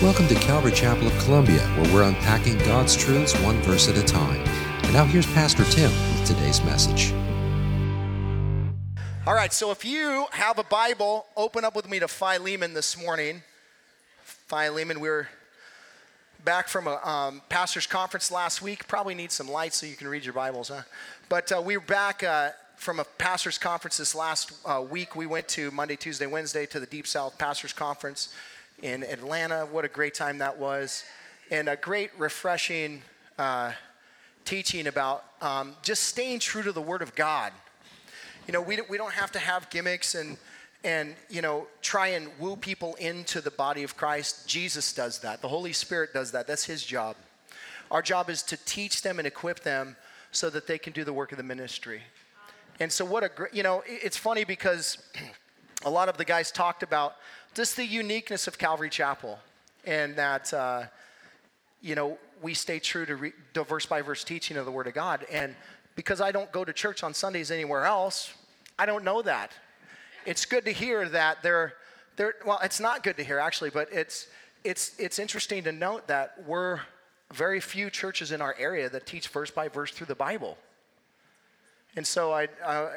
Welcome to Calvary Chapel of Columbia, where we're unpacking God's truths one verse at a time. And now here's Pastor Tim with today's message. All right, so if you have a Bible, open up with me to Philemon this morning. Philemon, we are back from a um, pastor's conference last week. Probably need some lights so you can read your Bibles, huh? But uh, we were back uh, from a pastor's conference this last uh, week. We went to Monday, Tuesday, Wednesday to the Deep South Pastors Conference in Atlanta. What a great time that was. And a great, refreshing uh, teaching about um, just staying true to the Word of God. You know, we we don't have to have gimmicks and, and, you know, try and woo people into the body of Christ. Jesus does that. The Holy Spirit does that. That's His job. Our job is to teach them and equip them so that they can do the work of the ministry. And so, what a great, you know, it's funny because a lot of the guys talked about just the uniqueness of Calvary Chapel and that, uh, you know, we stay true to re- verse by verse teaching of the Word of God. And because I don't go to church on Sundays anywhere else, I don't know that. It's good to hear that they're, well, it's not good to hear actually, but it's, it's, it's interesting to note that we're very few churches in our area that teach verse by verse through the Bible. And so I,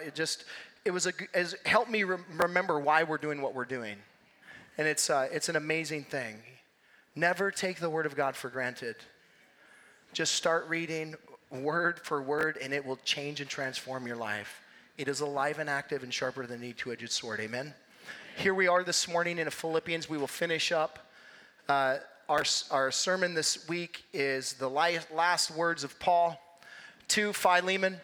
it just, it was a, it helped me re- remember why we're doing what we're doing. And it's, uh, it's an amazing thing. Never take the Word of God for granted. Just start reading word for word, and it will change and transform your life. It is alive and active and sharper than any two edged sword. Amen. Here we are this morning in Philippians. We will finish up. Uh, our, our sermon this week is the last words of Paul to Philemon.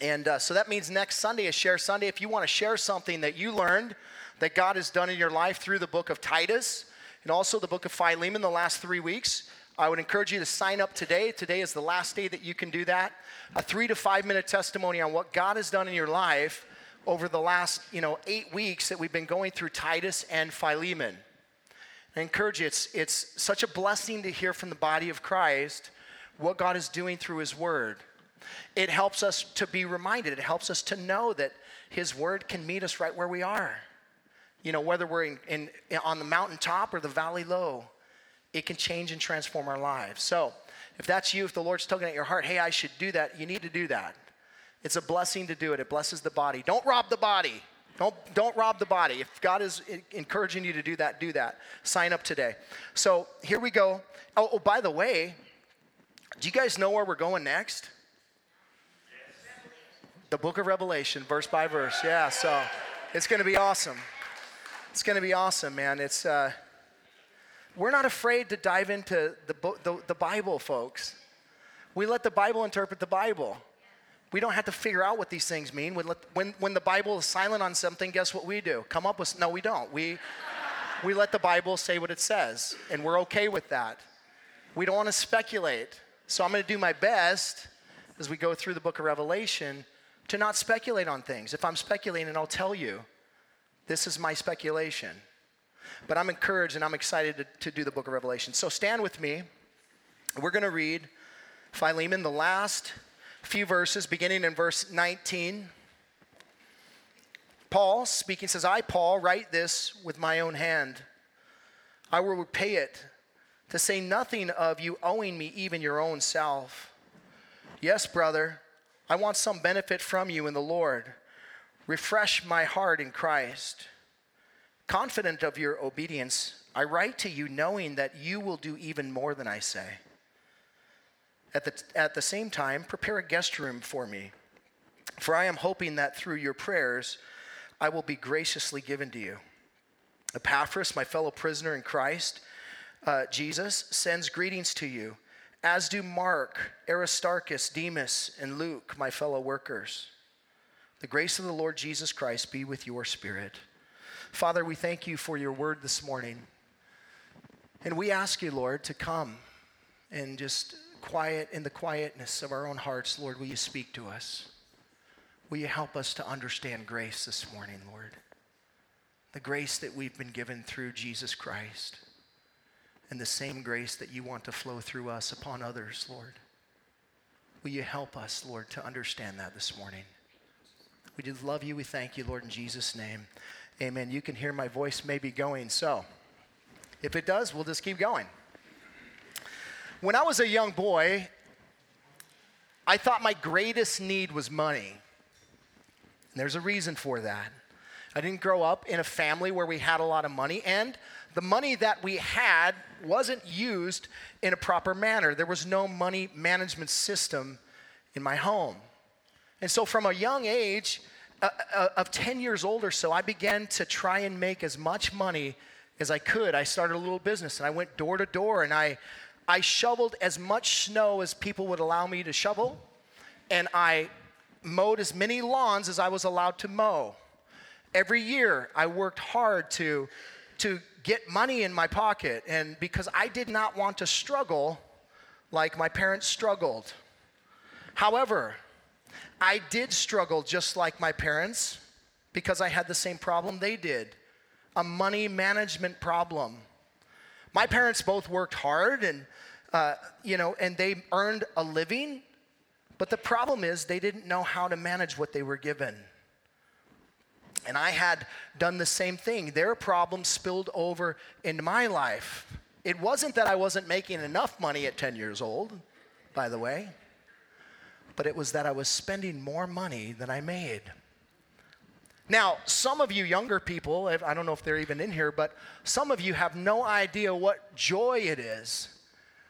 And uh, so that means next Sunday is Share Sunday. If you want to share something that you learned, that God has done in your life through the book of Titus and also the book of Philemon the last three weeks. I would encourage you to sign up today. Today is the last day that you can do that. A three to five minute testimony on what God has done in your life over the last, you know, eight weeks that we've been going through Titus and Philemon. I encourage you, it's, it's such a blessing to hear from the body of Christ what God is doing through His Word. It helps us to be reminded, it helps us to know that His Word can meet us right where we are. You know, whether we're in, in, on the mountaintop or the valley low, it can change and transform our lives. So, if that's you, if the Lord's tugging at your heart, hey, I should do that, you need to do that. It's a blessing to do it. It blesses the body. Don't rob the body. Don't, don't rob the body. If God is encouraging you to do that, do that. Sign up today. So here we go. Oh, oh by the way, do you guys know where we're going next? The book of Revelation, verse by verse. Yeah, so it's going to be awesome. It's going to be awesome, man. It's uh, we're not afraid to dive into the, the, the Bible, folks. We let the Bible interpret the Bible. We don't have to figure out what these things mean. When, when, when the Bible is silent on something, guess what we do? Come up with, no, we don't. We, we let the Bible say what it says, and we're okay with that. We don't want to speculate. So I'm going to do my best as we go through the book of Revelation to not speculate on things. If I'm speculating, I'll tell you. This is my speculation. But I'm encouraged and I'm excited to, to do the book of Revelation. So stand with me. We're going to read Philemon, the last few verses, beginning in verse 19. Paul speaking says, I, Paul, write this with my own hand. I will repay it, to say nothing of you owing me even your own self. Yes, brother, I want some benefit from you in the Lord. Refresh my heart in Christ. Confident of your obedience, I write to you knowing that you will do even more than I say. At the, at the same time, prepare a guest room for me, for I am hoping that through your prayers I will be graciously given to you. Epaphras, my fellow prisoner in Christ, uh, Jesus, sends greetings to you, as do Mark, Aristarchus, Demas, and Luke, my fellow workers. The grace of the Lord Jesus Christ be with your spirit. Father, we thank you for your word this morning. And we ask you, Lord, to come and just quiet in the quietness of our own hearts, Lord, will you speak to us? Will you help us to understand grace this morning, Lord? The grace that we've been given through Jesus Christ, and the same grace that you want to flow through us upon others, Lord. Will you help us, Lord, to understand that this morning? We do love you. We thank you, Lord, in Jesus' name. Amen. You can hear my voice maybe going. So, If it does, we'll just keep going. When I was a young boy, I thought my greatest need was money. And there's a reason for that. I didn't grow up in a family where we had a lot of money, and the money that we had wasn't used in a proper manner. There was no money management system in my home. And so, from a young age, uh, uh, of 10 years old or so, I began to try and make as much money as I could. I started a little business and I went door to door and I, I shoveled as much snow as people would allow me to shovel. And I mowed as many lawns as I was allowed to mow. Every year, I worked hard to, to get money in my pocket, and because I did not want to struggle like my parents struggled. However, I did struggle just like my parents because I had the same problem they did a money management problem. My parents both worked hard and, uh, you know, and they earned a living, but the problem is they didn't know how to manage what they were given. And I had done the same thing. Their problem spilled over into my life. It wasn't that I wasn't making enough money at 10 years old, by the way, but it was that I was spending more money than I made. Now, some of you younger people, I don't know if they're even in here, but some of you have no idea what joy it is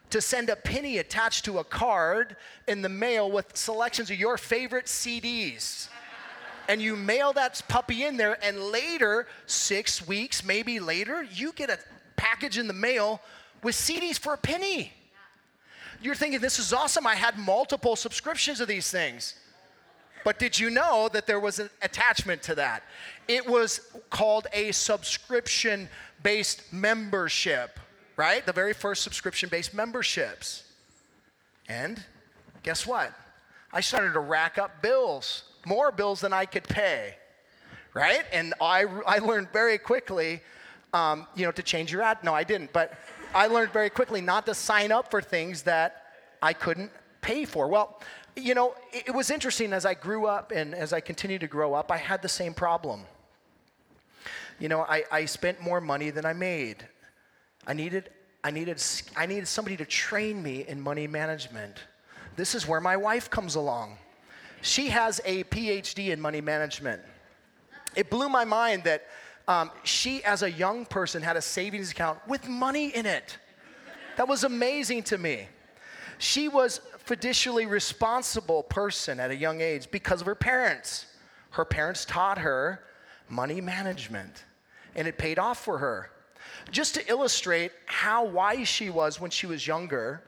to send a penny attached to a card in the mail with selections of your favorite CDs and you mail that puppy in there, and later, six weeks, maybe later, you get a package in the mail with CDs for a penny. You're thinking, this is awesome. I had multiple subscriptions of these things. But did you know that there was an attachment to that? It was called a subscription based membership, right? The very first subscription based memberships. And guess what? I started to rack up bills more bills than I could pay, right? And I, I learned very quickly, um, you know, to change your ad. No, I didn't, but I learned very quickly not to sign up for things that I couldn't pay for. Well, you know, it, it was interesting as I grew up and as I continued to grow up, I had the same problem. You know, I, I spent more money than I made. I needed, I, needed, I needed somebody to train me in money management. This is where my wife comes along. She has a PhD in money management. It blew my mind that um, she, as a young person, had a savings account with money in it. That was amazing to me. She was fiducially responsible person at a young age because of her parents. Her parents taught her money management, and it paid off for her. Just to illustrate how wise she was when she was younger,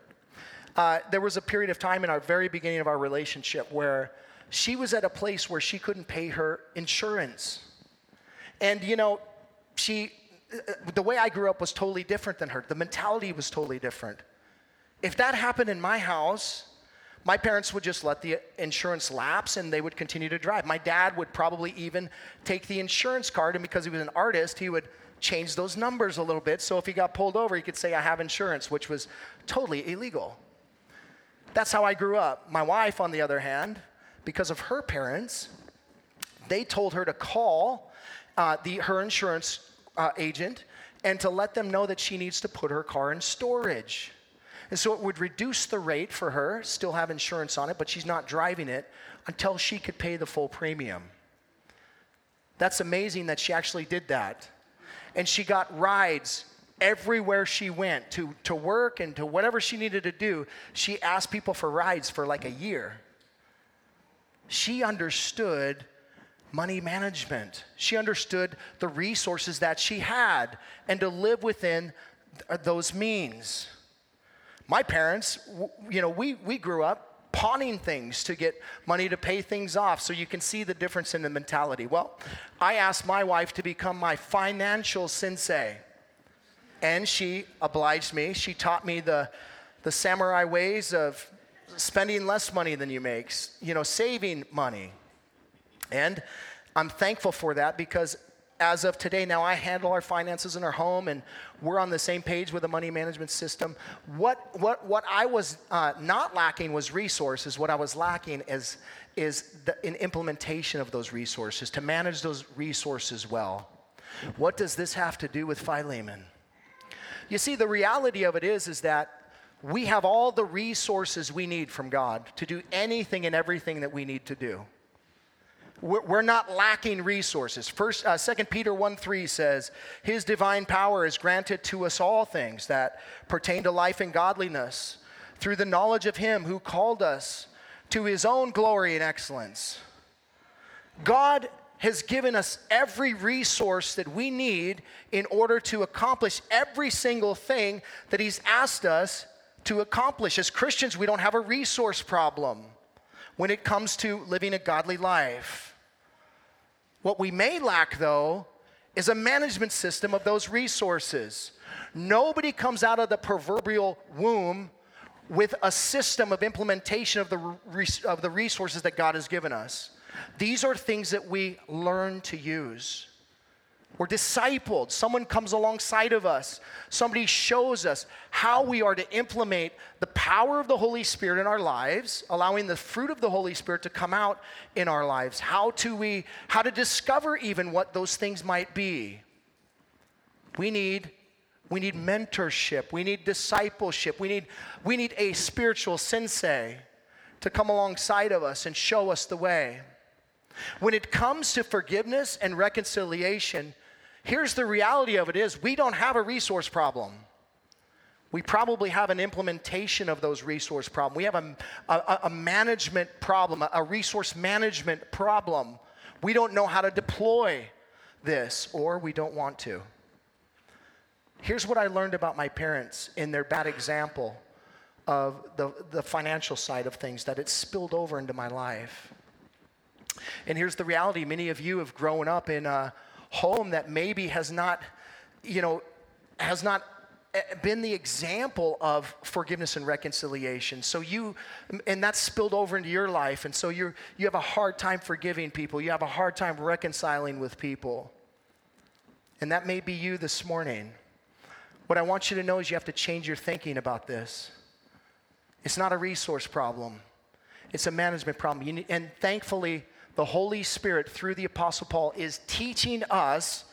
uh, there was a period of time in our very beginning of our relationship where she was at a place where she couldn't pay her insurance. And, you know, she, the way I grew up was totally different than her. The mentality was totally different. If that happened in my house, my parents would just let the insurance lapse and they would continue to drive. My dad would probably even take the insurance card, and because he was an artist, he would change those numbers a little bit. So if he got pulled over, he could say, I have insurance, which was totally illegal. That's how I grew up. My wife, on the other hand, because of her parents, they told her to call uh, the, her insurance uh, agent and to let them know that she needs to put her car in storage. And so it would reduce the rate for her, still have insurance on it, but she's not driving it until she could pay the full premium. That's amazing that she actually did that. And she got rides everywhere she went to, to work and to whatever she needed to do. She asked people for rides for like a year. She understood money management. She understood the resources that she had and to live within uh, those means. My parents, you know, we, we grew up pawning things to get money to pay things off. So you can see the difference in the mentality. Well, I asked my wife to become my financial sensei. And she obliged me. She taught me the, the samurai ways of spending less money than you make, you know, saving money. And I'm thankful for that because as of today, now I handle our finances in our home and we're on the same page with the money management system. What, what, what I was uh, not lacking was resources. What I was lacking is, is the, an implementation of those resources, to manage those resources well. What does this have to do with Philemon? You see, the reality of it is, is that we have all the resources we need from God to do anything and everything that we need to do. We're not lacking resources. First, uh, 2 Peter 1 3 says, His divine power is granted to us all things that pertain to life and godliness through the knowledge of Him who called us to His own glory and excellence. God has given us every resource that we need in order to accomplish every single thing that He's asked us to accomplish. As Christians, we don't have a resource problem when it comes to living a godly life. What we may lack, though, is a management system of those resources. Nobody comes out of the proverbial womb with a system of implementation of the, of the resources that God has given us. These are things that we learn to use. We're discipled. Someone comes alongside of us. Somebody shows us how we are to implement the power of the Holy Spirit in our lives, allowing the fruit of the Holy Spirit to come out in our lives. How to we how to discover even what those things might be. We need we need mentorship. We need discipleship. We need we need a spiritual sensei to come alongside of us and show us the way. When it comes to forgiveness and reconciliation, here's the reality of it is we don't have a resource problem. We probably have an implementation of those resource problem. We have a, a, a management problem, a resource management problem. We don't know how to deploy this, or we don't want to. Here's what I learned about my parents in their bad example of the, the financial side of things that it spilled over into my life. And here's the reality many of you have grown up in a home that maybe has not, you know, has not eh, been the example of forgiveness and reconciliation. So you, and that's spilled over into your life. And so you you have a hard time forgiving people. You have a hard time reconciling with people. And that may be you this morning. What I want you to know is you have to change your thinking about this. It's not a resource problem. It's a management problem. Need, and thankfully, the Holy Spirit, through the Apostle Paul, is teaching us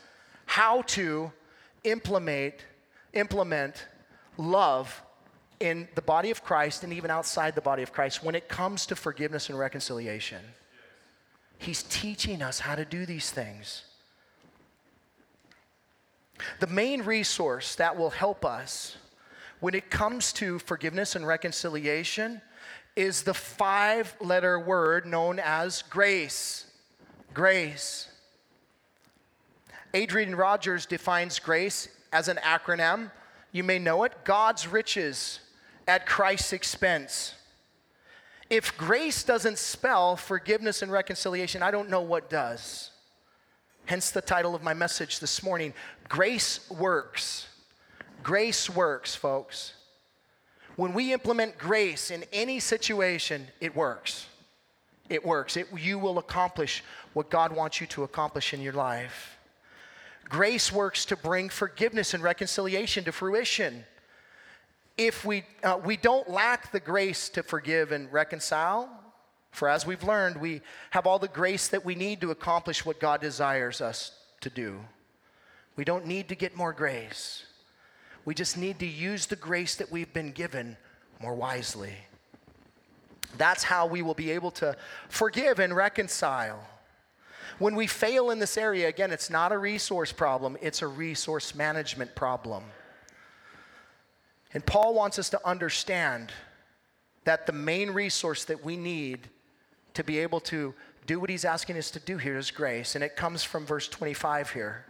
how to implement, implement love in the body of Christ and even outside the body of Christ when it comes to forgiveness and reconciliation. He's teaching us how to do these things. The main resource that will help us when it comes to forgiveness and reconciliation is the five letter word known as grace. Grace. Adrian Rogers defines grace as an acronym. You may know it God's riches at Christ's expense. If grace doesn't spell forgiveness and reconciliation, I don't know what does. Hence the title of my message this morning Grace Works. Grace works, folks. When we implement grace in any situation, it works. It works. It, you will accomplish what God wants you to accomplish in your life. Grace works to bring forgiveness and reconciliation to fruition. If we, uh, we don't lack the grace to forgive and reconcile, for as we've learned, we have all the grace that we need to accomplish what God desires us to do. We don't need to get more grace. We just need to use the grace that we've been given more wisely. That's how we will be able to forgive and reconcile. When we fail in this area, again, it's not a resource problem, it's a resource management problem. And Paul wants us to understand that the main resource that we need to be able to do what he's asking us to do here is grace. And it comes from verse 25 here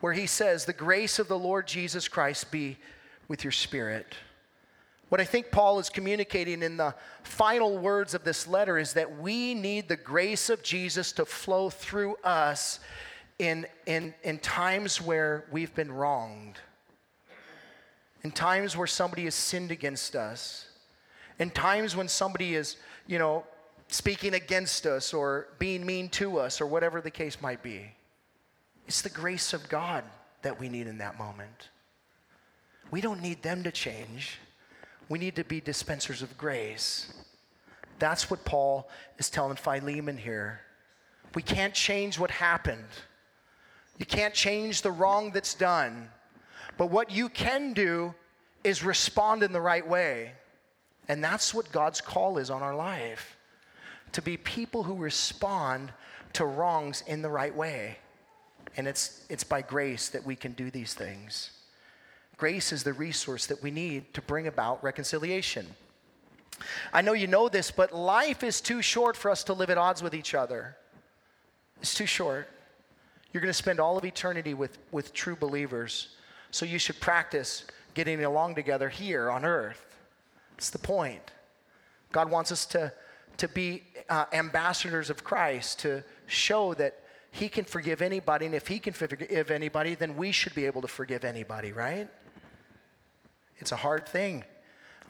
where he says, The grace of the Lord Jesus Christ be with your spirit. What I think Paul is communicating in the final words of this letter is that we need the grace of Jesus to flow through us in, in, in times where we've been wronged, in times where somebody has sinned against us, in times when somebody is, you know, speaking against us or being mean to us or whatever the case might be. It's the grace of God that we need in that moment. We don't need them to change. We need to be dispensers of grace. That's what Paul is telling Philemon here. We can't change what happened. You can't change the wrong that's done, But what you can do is respond in the right way. And that's what God's call is on our life to be people who respond to wrongs in the right way. And it's, it's by grace that we can do these things. Grace is the resource that we need to bring about reconciliation. I know you know this, but life is too short for us to live at odds with each other. It's too short. You're going to spend all of eternity with, with true believers. So you should practice getting along together here on earth. It's the point. God wants us to, to be uh, ambassadors of Christ, to show that He can forgive anybody. And if He can forgive anybody, then we should be able to forgive anybody, right? It's a hard thing.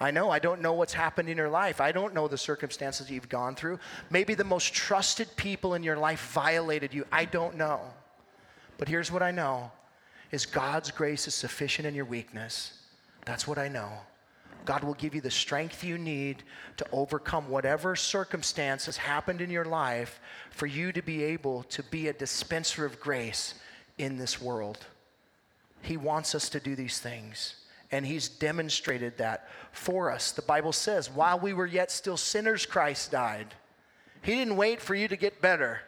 I know, I don't know what's happened in your life. I don't know the circumstances you've gone through. Maybe the most trusted people in your life violated you. I don't know. But here's what I know is God's grace is sufficient in your weakness. That's what I know. God will give you the strength you need to overcome whatever circumstance has happened in your life for you to be able to be a dispenser of grace in this world. He wants us to do these things, and He's demonstrated that for us. The Bible says, while we were yet still sinners, Christ died. He didn't wait for you to get better.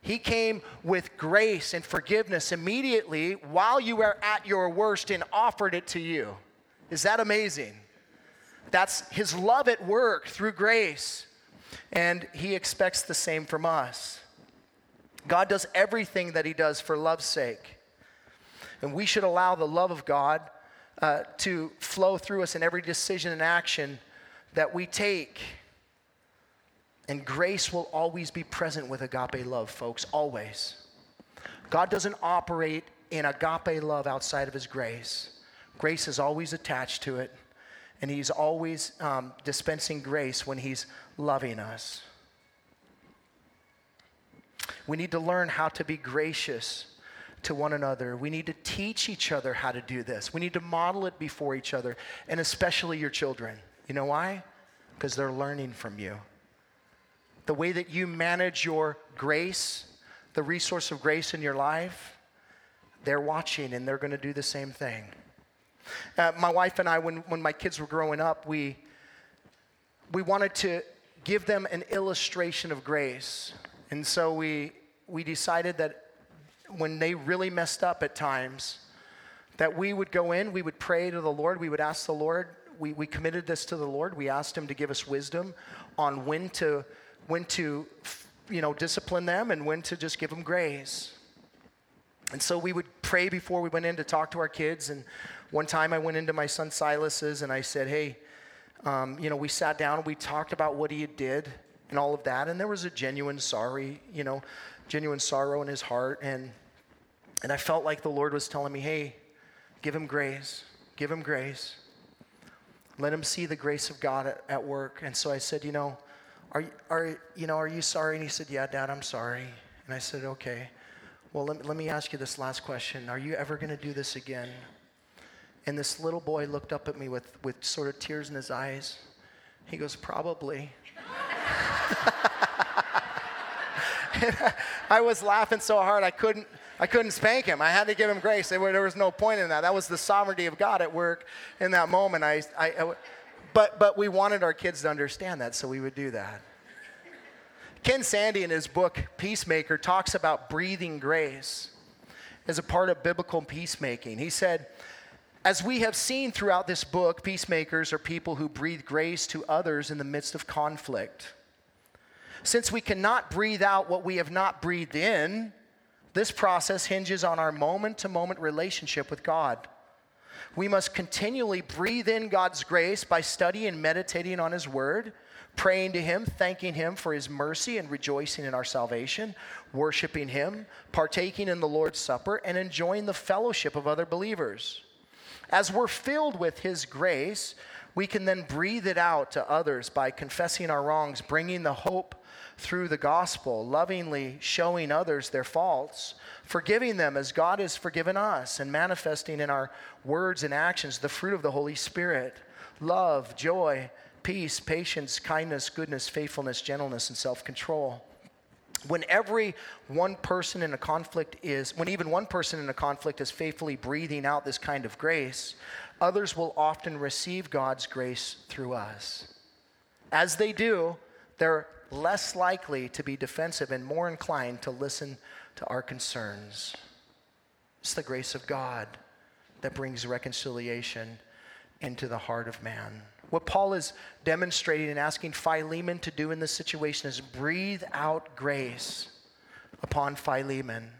He came with grace and forgiveness immediately while you were at your worst and offered it to you. Is that amazing? That's his love at work through grace. And he expects the same from us. God does everything that he does for love's sake. And we should allow the love of God uh, to flow through us in every decision and action that we take. And grace will always be present with agape love, folks, always. God doesn't operate in agape love outside of his grace. Grace is always attached to it, and he's always um, dispensing grace when he's loving us. We need to learn how to be gracious to one another. We need to teach each other how to do this. We need to model it before each other, and especially your children. You know why? Because they're learning from you the way that you manage your grace, the resource of grace in your life, they're watching and they're going to do the same thing. Uh, my wife and I, when, when my kids were growing up, we, we wanted to give them an illustration of grace. And so we, we decided that when they really messed up at times, that we would go in, we would pray to the Lord, we would ask the Lord, we, we committed this to the Lord, we asked Him to give us wisdom on when to when to, you know, discipline them and when to just give them grace. And so we would pray before we went in to talk to our kids. And one time I went into my son Silas's and I said, hey, um, you know, we sat down and we talked about what he did and all of that. And there was a genuine sorry, you know, genuine sorrow in his heart. And, and I felt like the Lord was telling me, hey, give him grace, give him grace. Let him see the grace of God at, at work. And so I said, you know, are, are, you know, are you sorry? And he said, Yeah, Dad, I'm sorry. And I said, Okay. Well, let, let me ask you this last question. Are you ever going to do this again? And this little boy looked up at me with, with sort of tears in his eyes. He goes, Probably. I was laughing so hard I couldn't, I couldn't spank him. I had to give him grace. There was no point in that. That was the sovereignty of God at work in that moment. I, I, I but, but we wanted our kids to understand that, so we would do that. Ken Sande, in his book Peacemaker, talks about breathing grace as a part of biblical peacemaking. He said, as we have seen throughout this book, peacemakers are people who breathe grace to others in the midst of conflict. Since we cannot breathe out what we have not breathed in, this process hinges on our moment to moment relationship with God. We must continually breathe in God's grace by studying and meditating on His Word, praying to Him, thanking Him for His mercy, and rejoicing in our salvation, worshiping Him, partaking in the Lord's Supper, and enjoying the fellowship of other believers. As we're filled with His grace, we can then breathe it out to others by confessing our wrongs, bringing the hope through the gospel, lovingly showing others their faults, forgiving them as God has forgiven us, and manifesting in our words and actions the fruit of the Holy Spirit love, joy, peace, patience, kindness, goodness, faithfulness, gentleness, and self control. When every one person in a conflict is, when even one person in a conflict is faithfully breathing out this kind of grace, others will often receive God's grace through us. As they do, they're less likely to be defensive and more inclined to listen to our concerns. It's the grace of God that brings reconciliation into the heart of man. What Paul is demonstrating and asking Philemon to do in this situation is breathe out grace upon Philemon.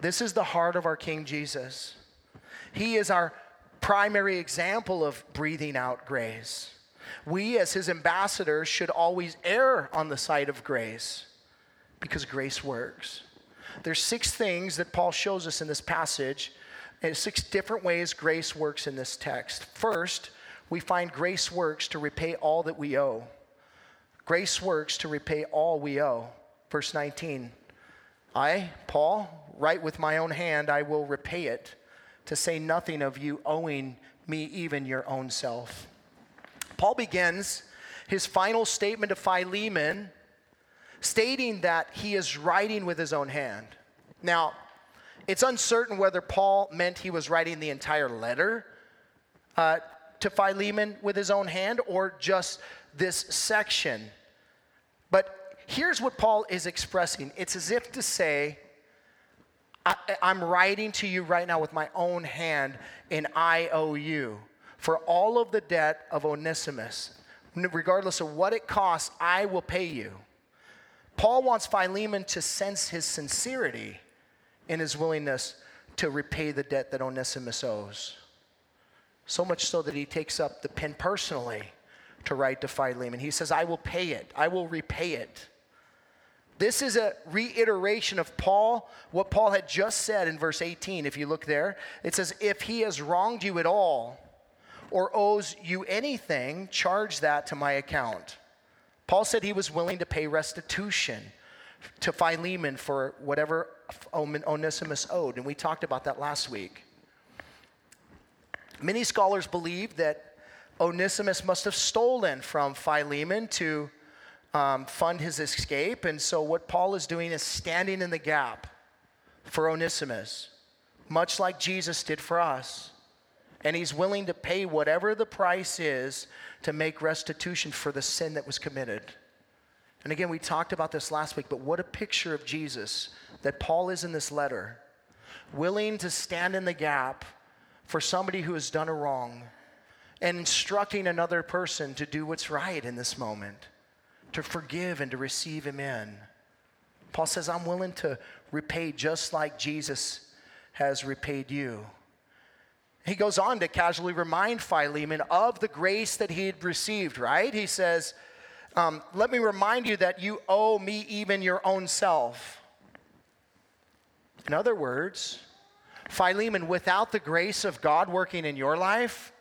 This is the heart of our King Jesus. He is our primary example of breathing out grace. We, as his ambassadors, should always err on the side of grace because grace works. There's six things that Paul shows us in this passage, and six different ways grace works in this text. First, we find grace works to repay all that we owe. Grace works to repay all we owe. Verse 19 I, Paul, write with my own hand, I will repay it, to say nothing of you owing me even your own self. Paul begins his final statement to Philemon stating that he is writing with his own hand. Now, it's uncertain whether Paul meant he was writing the entire letter uh, to Philemon with his own hand or just this section. But here's what Paul is expressing it's as if to say, I, am writing to you right now with my own hand, and I owe you for all of the debt of Onesimus. Regardless of what it costs, I will pay you. Paul wants Philemon to sense his sincerity in his willingness to repay the debt that Onesimus owes. So much so that he takes up the pen personally to write to Philemon. He says, I will pay it, I will repay it. This is a reiteration of Paul, what Paul had just said in verse 18. If you look there, it says, If he has wronged you at all or owes you anything, charge that to my account. Paul said he was willing to pay restitution to Philemon for whatever Onesimus owed, and we talked about that last week. Many scholars believe that Onesimus must have stolen from Philemon to um, fund his escape. And so, what Paul is doing is standing in the gap for Onesimus, much like Jesus did for us. And he's willing to pay whatever the price is to make restitution for the sin that was committed. And again, we talked about this last week, but what a picture of Jesus that Paul is in this letter, willing to stand in the gap for somebody who has done a wrong and instructing another person to do what's right in this moment, to forgive and to receive him in. Paul says, I'm willing to repay just like Jesus has repaid you. He goes on to casually remind Philemon of the grace that he had received, right? He says, um, Let me remind you that you owe me even your own self. In other words, Philemon, without the grace of God working in your life,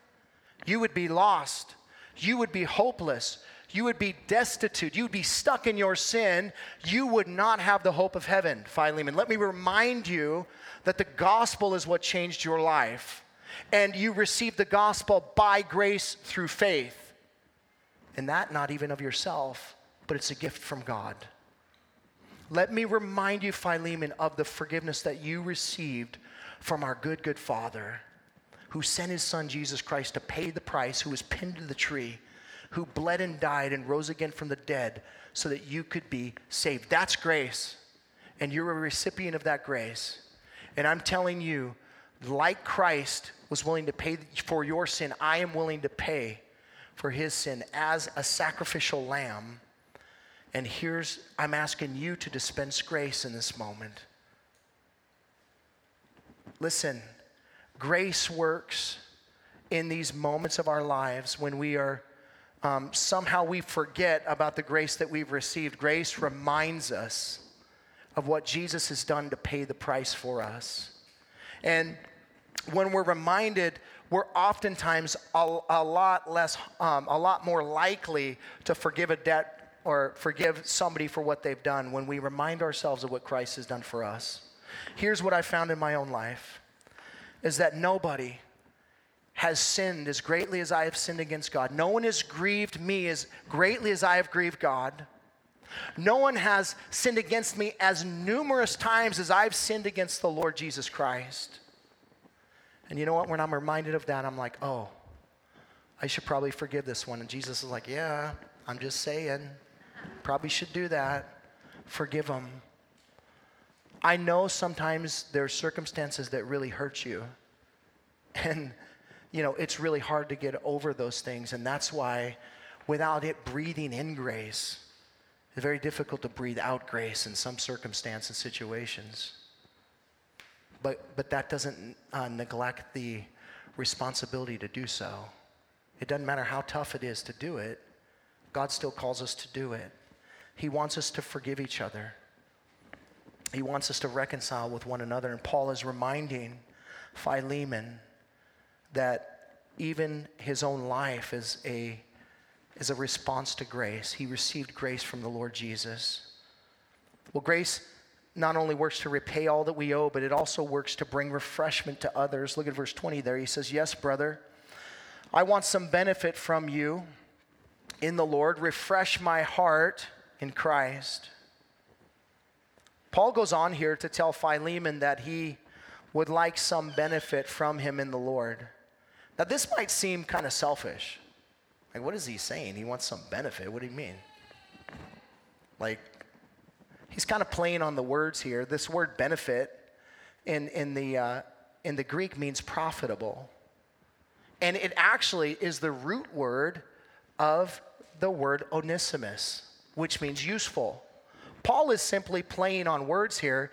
you would be lost. You would be hopeless. You would be destitute. You would be stuck in your sin. You would not have the hope of heaven, Philemon. Let me remind you that the gospel is what changed your life. And you received the gospel by grace through faith. And that not even of yourself, but it's a gift from God. Let me remind you, Philemon, of the forgiveness that you received from our good, good Father who sent his Son Jesus Christ to pay the price, who was pinned to the tree, who bled and died and rose again from the dead so that you could be saved. That's grace. And you're a recipient of that grace. And I'm telling you, like Christ was willing to pay for your sin, I am willing to pay for his sin as a sacrificial lamb. And here's, I'm asking you to dispense grace in this moment. Listen, grace works in these moments of our lives when we are um, somehow we forget about the grace that we've received. Grace reminds us of what Jesus has done to pay the price for us. And when we're reminded, we're oftentimes a, a lot less, um, a lot more likely to forgive a debt or forgive somebody for what they've done when we remind ourselves of what Christ has done for us. Here's what I found in my own life is that nobody has sinned as greatly as I have sinned against God. No one has grieved me as greatly as I have grieved God. No one has sinned against me as numerous times as I've sinned against the Lord Jesus Christ. And you know what? When I'm reminded of that, I'm like, oh, I should probably forgive this one. And Jesus is like, yeah, I'm just saying. Probably should do that. Forgive them. I know sometimes there's circumstances that really hurt you. And, you know, it's really hard to get over those things. And that's why, without it breathing in grace, it's very difficult to breathe out grace in some circumstances and situations. But, but that doesn't uh, neglect the responsibility to do so. It doesn't matter how tough it is to do it, God still calls us to do it. He wants us to forgive each other. He wants us to reconcile with one another. And Paul is reminding Philemon that even his own life is a, is a response to grace. He received grace from the Lord Jesus. Well, grace not only works to repay all that we owe, but it also works to bring refreshment to others. Look at verse 20 there. He says, Yes, brother, I want some benefit from you in the Lord. Refresh my heart in Christ. Paul goes on here to tell Philemon that he would like some benefit from him in the Lord. Now, this might seem kind of selfish. Like, what is he saying? He wants some benefit. What do you mean? Like, he's kind of playing on the words here. This word benefit in, in, the, uh, in the Greek means profitable. And it actually is the root word of the word onesimus, which means useful. Paul is simply playing on words here,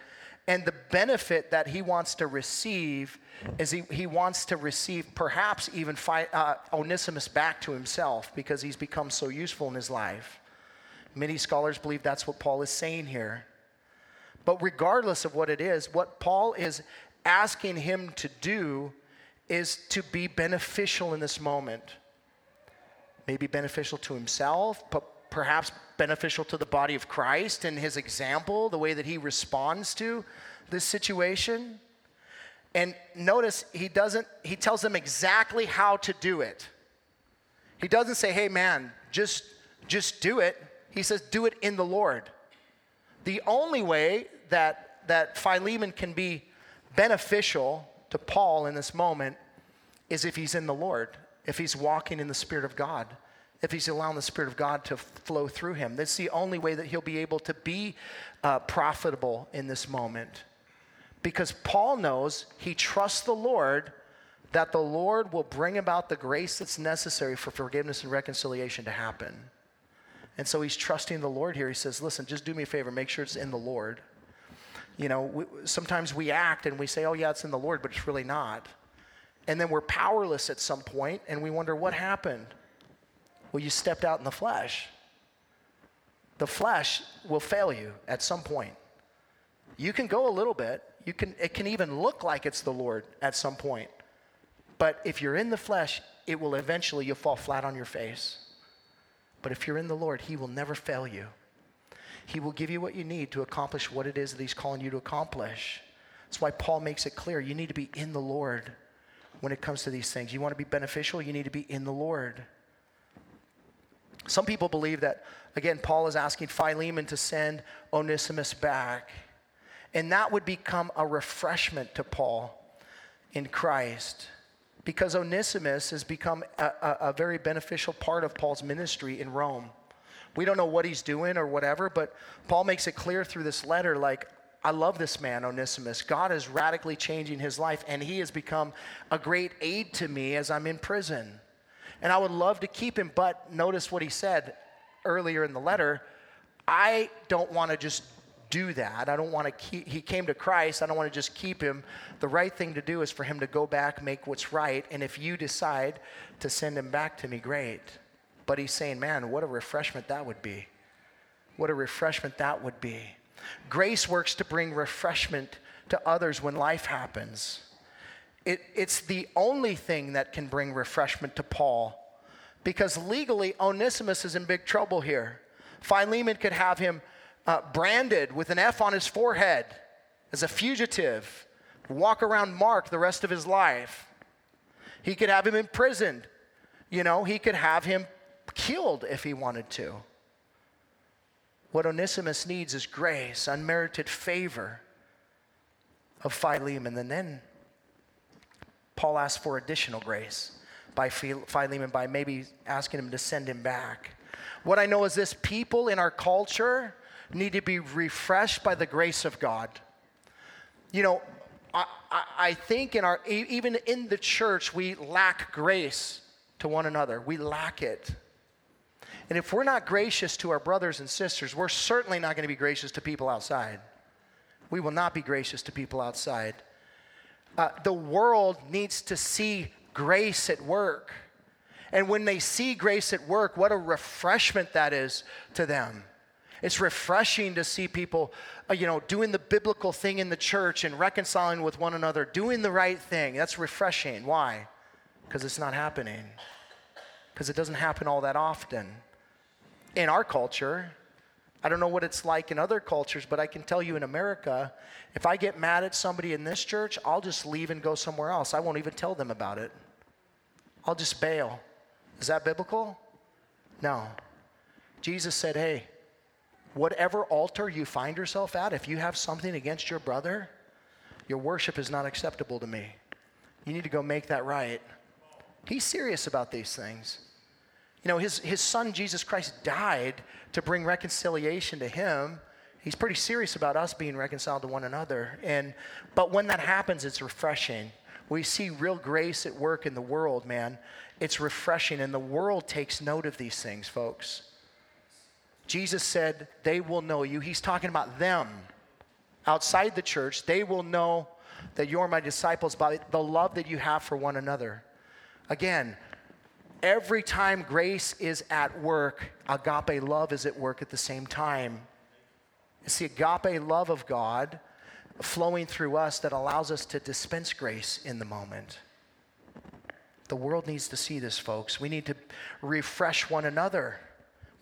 and the benefit that he wants to receive is he, he wants to receive perhaps even fi, uh, Onesimus back to himself because he's become so useful in his life. Many scholars believe that's what Paul is saying here. But regardless of what it is, what Paul is asking him to do is to be beneficial in this moment. Maybe beneficial to himself, but perhaps beneficial to the body of Christ and his example, the way that he responds to this situation. And notice he doesn't, he tells them exactly how to do it. He doesn't say, hey man, just, just do it. He says, do it in the Lord. The only way that, that Philemon can be beneficial to Paul in this moment is if he's in the Lord, if he's walking in the Spirit of God, if he's allowing the Spirit of God to flow through him. That's the only way that he'll be able to be uh, profitable in this moment. Because Paul knows he trusts the Lord that the Lord will bring about the grace that's necessary for forgiveness and reconciliation to happen. And so he's trusting the Lord here. He says, Listen, just do me a favor, make sure it's in the Lord. You know, we, sometimes we act and we say, Oh, yeah, it's in the Lord, but it's really not. And then we're powerless at some point and we wonder, What happened? Well, you stepped out in the flesh. The flesh will fail you at some point. You can go a little bit. You can, it can even look like it's the Lord at some point. But if you're in the flesh, it will eventually, you'll fall flat on your face. But if you're in the Lord, He will never fail you. He will give you what you need to accomplish what it is that He's calling you to accomplish. That's why Paul makes it clear you need to be in the Lord when it comes to these things. You want to be beneficial, you need to be in the Lord. Some people believe that, again, Paul is asking Philemon to send Onesimus back. And that would become a refreshment to Paul in Christ because Onesimus has become a, a, a, very beneficial part of Paul's ministry in Rome. We don't know what he's doing or whatever, but Paul makes it clear through this letter like, I love this man, Onesimus. God is radically changing his life, and he has become a great aid to me as I'm in prison. And I would love to keep him, but notice what he said earlier in the letter. I don't want to just do that. I don't want to keep, he came to Christ. I don't want to just keep him. The right thing to do is for him to go back, make what's right. And if you decide to send him back to me, great. But he's saying, man, what a refreshment that would be. What a refreshment that would be. Grace works to bring refreshment to others when life happens. It, it's the only thing that can bring refreshment to Paul because legally Onesimus is in big trouble here. Philemon could have him uh, branded with an F on his forehead as a fugitive, walk around Mark the rest of his life. He could have him imprisoned. You know, he could have him killed if he wanted to. What Onesimus needs is grace, unmerited favor of Philemon. And then Paul asks for additional grace by Philemon by maybe asking him to send him back. What I know is this people in our culture need to be refreshed by the grace of God. You know, I, I, I think in our, even in the church, we lack grace to one another. We lack it. And if we're not gracious to our brothers and sisters, we're certainly not going to be gracious to people outside. We will not be gracious to people outside. Uh, the world needs to see grace at work. And when they see grace at work, what a refreshment that is to them. It's refreshing to see people, uh, you know, doing the biblical thing in the church and reconciling with one another, doing the right thing. That's refreshing. Why? Because it's not happening. Because it doesn't happen all that often. In our culture, I don't know what it's like in other cultures, but I can tell you in America, if I get mad at somebody in this church, I'll just leave and go somewhere else. I won't even tell them about it. I'll just bail. Is that biblical? No. Jesus said, hey, whatever altar you find yourself at, if you have something against your brother, your worship is not acceptable to me. You need to go make that right. He's serious about these things. You know, his, his son, Jesus Christ, died to bring reconciliation to him. He's pretty serious about us being reconciled to one another. And, but when that happens, it's refreshing. We see real grace at work in the world, man. It's refreshing, and the world takes note of these things, folks. Jesus said, They will know you. He's talking about them outside the church. They will know that you're my disciples by the love that you have for one another. Again, every time grace is at work, agape love is at work at the same time. It's the agape love of God flowing through us that allows us to dispense grace in the moment. The world needs to see this, folks. We need to refresh one another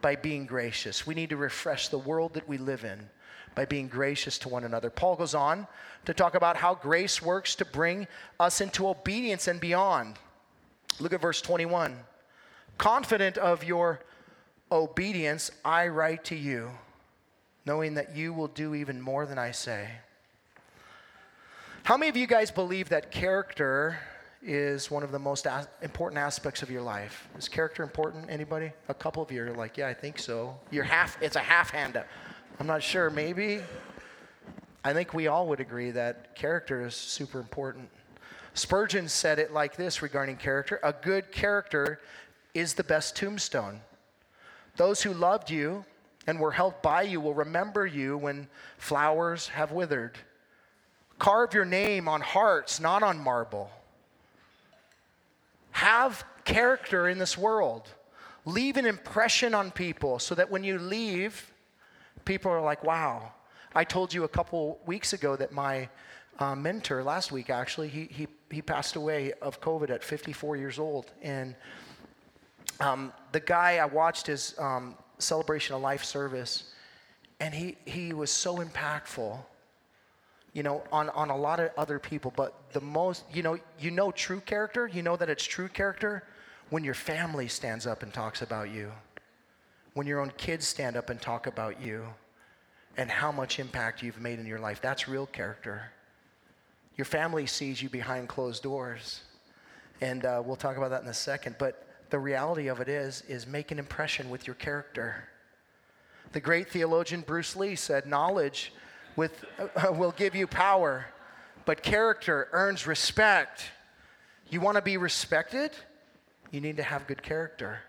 by being gracious. We need to refresh the world that we live in by being gracious to one another. Paul goes on to talk about how grace works to bring us into obedience and beyond. Look at verse 21. Confident of your obedience, I write to you, knowing that you will do even more than I say. How many of you guys believe that character is one of the most as- important aspects of your life? Is character important? Anybody? A couple of you are like, yeah, I think so. You're half. It's a half hand up. I'm not sure. Maybe. I think we all would agree that character is super important. Spurgeon said it like this regarding character A good character is the best tombstone. Those who loved you and were helped by you will remember you when flowers have withered. Carve your name on hearts, not on marble. Have character in this world. Leave an impression on people so that when you leave, people are like, wow. I told you a couple weeks ago that my uh, mentor, last week actually, he, he, he passed away of COVID at 54 years old. And um, the guy, I watched his um, celebration of life service, and he, he was so impactful you know, on, on a lot of other people. But the most, you know, you know true character, you know that it's true character when your family stands up and talks about you, when your own kids stand up and talk about you, and how much impact you've made in your life. That's real character. Your family sees you behind closed doors. And uh, we'll talk about that in a second. But the reality of it is, is make an impression with your character. The great theologian Bruce Lee said, knowledge with, uh, will give you power, but character earns respect. You want to be respected? You need to have good character.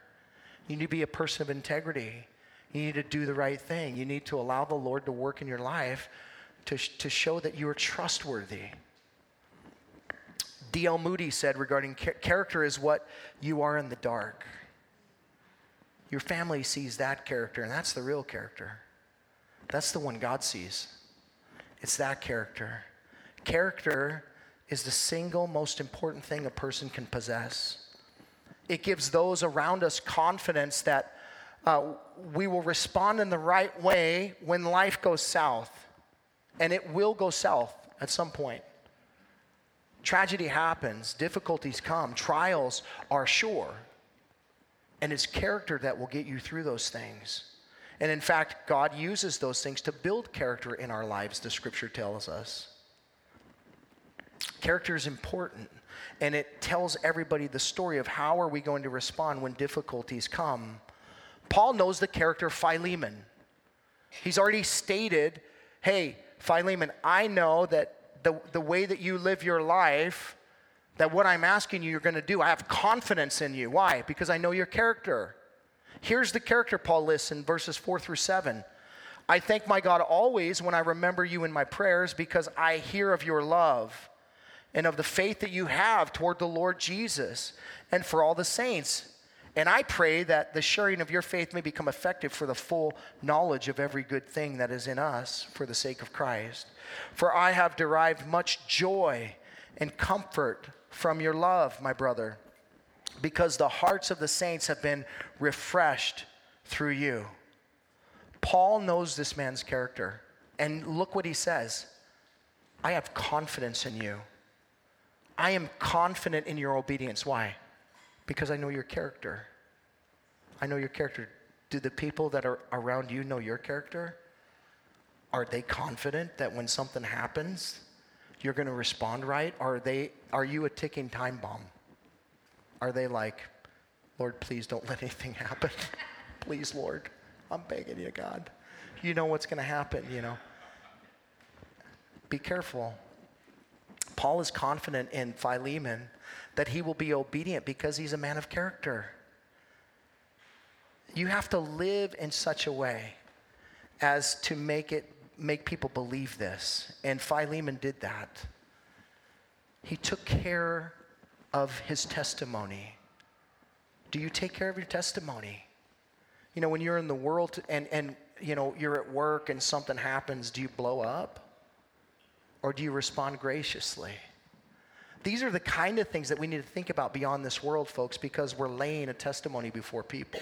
You need to be a person of integrity. You need to do the right thing. You need to allow the Lord to work in your life to, to show that you are trustworthy. D.L. Moody said regarding character is what you are in the dark. Your family sees that character, and that's the real character. That's the one God sees. It's that character. Character is the single most important thing a person can possess. It gives those around us confidence that uh, we will respond in the right way when life goes south. And it will go south at some point. Tragedy happens, difficulties come, trials are sure. And it's character that will get you through those things. And in fact, God uses those things to build character in our lives, the scripture tells us. Character is important, and it tells everybody the story of how are we going to respond when difficulties come. Paul knows the character Philemon. He's already stated, hey, Philemon, I know that the, the way that you live your life, that what I'm asking you you're going to do, I have confidence in you. Why? Because I know your character. Here's the character Paul lists in verses 4 through 7. I thank my God always when I remember you in my prayers because I hear of your love and of the faith that you have toward the Lord Jesus and for all the saints. And I pray that the sharing of your faith may become effective for the full knowledge of every good thing that is in us for the sake of Christ. For I have derived much joy and comfort from your love, my brother, because the hearts of the saints have been refreshed through you. Paul knows this man's character. And look what he says I have confidence in you. I am confident in your obedience. Why? Because I know your character. I know your character. Do the people that are around you know your character? Are they confident that when something happens, you're going to respond right? Are they are you a ticking time bomb? Are they like, Lord, please don't let anything happen. please, Lord, I'm begging you, God. You know what's going to happen, you know. Be careful. Paul is confident in Philemon that he will be obedient because he's a man of character. You have to live in such a way as to make it make people believe this. And Philemon did that. He took care of his testimony. Do you take care of your testimony? You know, when you're in the world and, and you know, you're at work and something happens, do you blow up? Or do you respond graciously? These are the kind of things that we need to think about beyond this world, folks, because we're laying a testimony before people.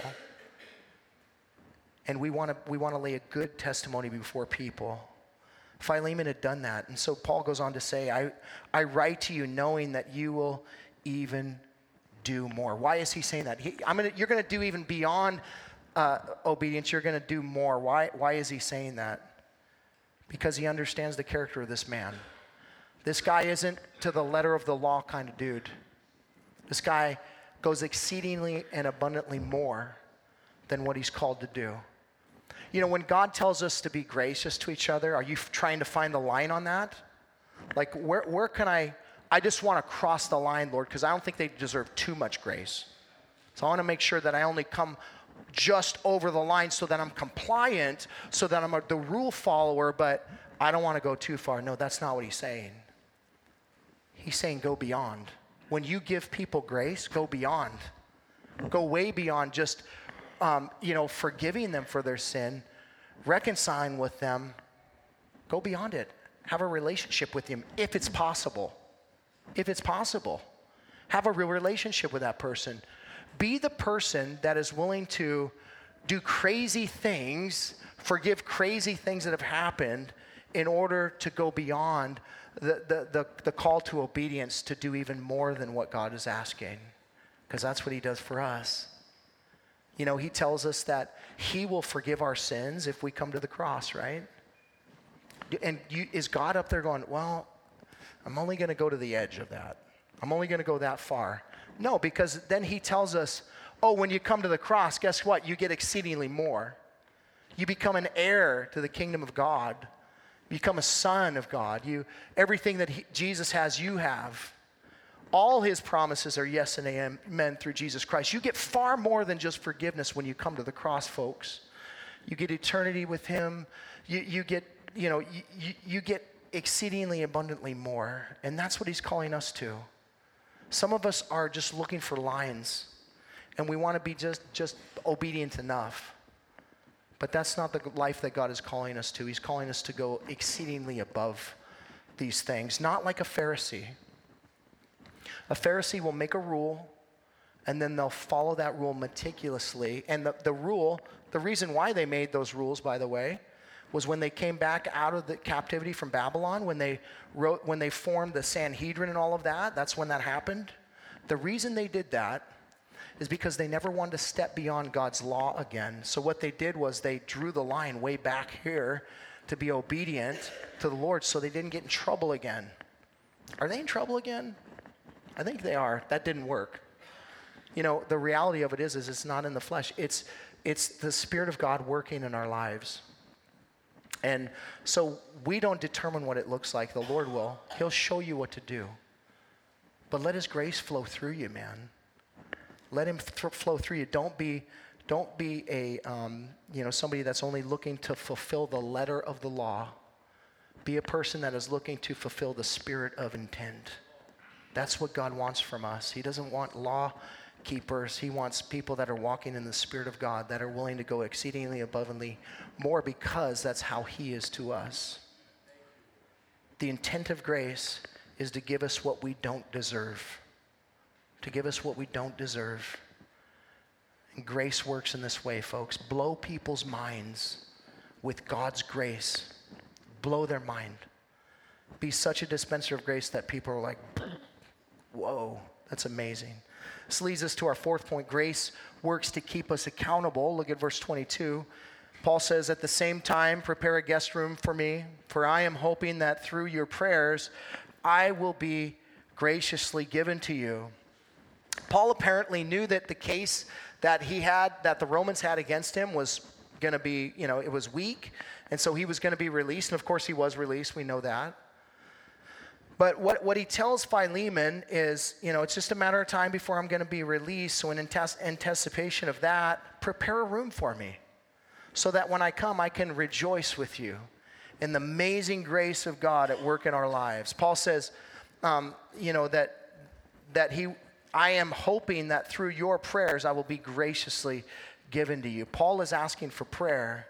And we want to we want to lay a good testimony before people. Philemon had done that. And so Paul goes on to say, I, I write to you knowing that you will even do more. Why is he saying that? He, I'm gonna, you're going to do even beyond uh, obedience, you're going to do more. Why, why is he saying that? Because he understands the character of this man. This guy isn't to the letter of the law kind of dude. This guy goes exceedingly and abundantly more than what he's called to do. You know, when God tells us to be gracious to each other, are you trying to find the line on that? Like, where, where can I? I just want to cross the line, Lord, because I don't think they deserve too much grace. So I want to make sure that I only come just over the line so that I'm compliant, so that I'm a, the rule follower, but I don't want to go too far. No, that's not what he's saying. He's saying go beyond. When you give people grace, go beyond. Go way beyond just, um, you know, forgiving them for their sin, reconciling with them. Go beyond it. Have a relationship with them if it's possible. If it's possible. Have a real relationship with that person. Be the person that is willing to do crazy things, forgive crazy things that have happened in order to go beyond the, the, the, the call to obedience to do even more than what God is asking. Because that's what He does for us. You know, He tells us that He will forgive our sins if we come to the cross, right? And you, is God up there going, well, I'm only going to go to the edge of that. I'm only going to go that far. No, because then he tells us, oh, when you come to the cross, guess what? You get exceedingly more. You become an heir to the kingdom of God. You become a son of God. You everything that he, Jesus has, you have. All his promises are yes and amen through Jesus Christ. You get far more than just forgiveness when you come to the cross, folks. You get eternity with him. You, you get, you know, you, you get exceedingly abundantly more. And that's what he's calling us to. Some of us are just looking for lines and we want to be just, just obedient enough. But that's not the life that God is calling us to. He's calling us to go exceedingly above these things, not like a Pharisee. A Pharisee will make a rule and then they'll follow that rule meticulously. And the, the rule, the reason why they made those rules, by the way, was when they came back out of the captivity from Babylon, when they wrote, when they formed the Sanhedrin and all of that. That's when that happened. The reason they did that is because they never wanted to step beyond God's law again. So what they did was they drew the line way back here to be obedient to the Lord so they didn't get in trouble again. Are they in trouble again? I think they are. That didn't work. You know, the reality of it is is it's not in the flesh. It's it's the spirit of God working in our lives. And so we don't determine what it looks like. The Lord will. He'll show you what to do. But let his grace flow through you, man. Let him th- flow through you. Don't be don't be a um, you know somebody that's only looking to fulfill the letter of the law be a person that is looking to fulfill the spirit of intent that's what god wants from us he doesn't want law keepers he wants people that are walking in the spirit of god that are willing to go exceedingly above abundantly more because that's how he is to us the intent of grace is to give us what we don't deserve to give us what we don't deserve and grace works in this way, folks. Blow people's minds with God's grace. Blow their mind. Be such a dispenser of grace that people are like, whoa, that's amazing. This leads us to our fourth point. Grace works to keep us accountable. Look at verse 22. Paul says, At the same time, prepare a guest room for me, for I am hoping that through your prayers I will be graciously given to you. Paul apparently knew that the case that he had, that the Romans had against him was going to be, you know, it was weak. And so he was going to be released. And of course, he was released. We know that. But what, what he tells Philemon is, you know, it's just a matter of time before I'm going to be released. So, in anticipation of that, prepare a room for me so that when I come, I can rejoice with you in the amazing grace of God at work in our lives. Paul says, um, you know, that, that he, I am hoping that through your prayers I will be graciously given to you. Paul is asking for prayer.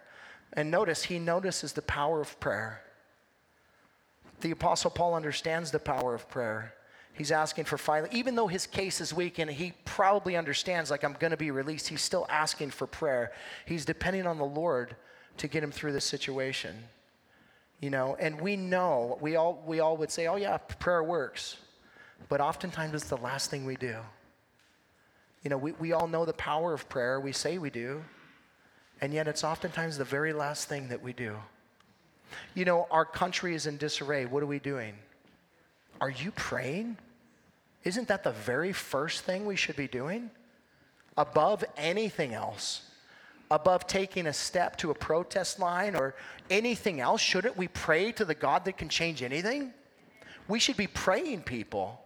And notice, he notices the power of prayer. The Apostle Paul understands the power of prayer. He's asking for Philemon, even though his case is weak and he probably understands, like, I'm going to be released, he's still asking for prayer. He's depending on the Lord to get him through this situation. You know, and we know, we all, we all would say, oh, yeah, prayer works but oftentimes it's the last thing we do. You know, we, we all know the power of prayer, we say we do, and yet it's oftentimes the very last thing that we do. You know, our country is in disarray. What are we doing? Are you praying? Isn't that the very first thing we should be doing? Above anything else, above taking a step to a protest line or anything else, shouldn't we pray to the God that can change anything? We should be praying, people.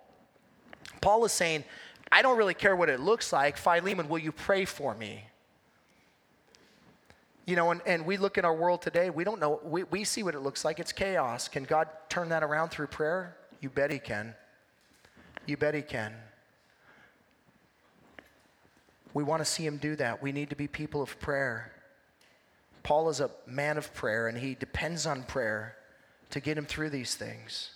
Paul is saying, I don't really care what it looks like. Philemon, will you pray for me? You know, and, and we look in our world today, we don't know, we, we see what it looks like. It's chaos. Can God turn that around through prayer? You bet He can. You bet He can. We want to see Him do that. We need to be people of prayer. Paul is a man of prayer, and he depends on prayer to get him through these things.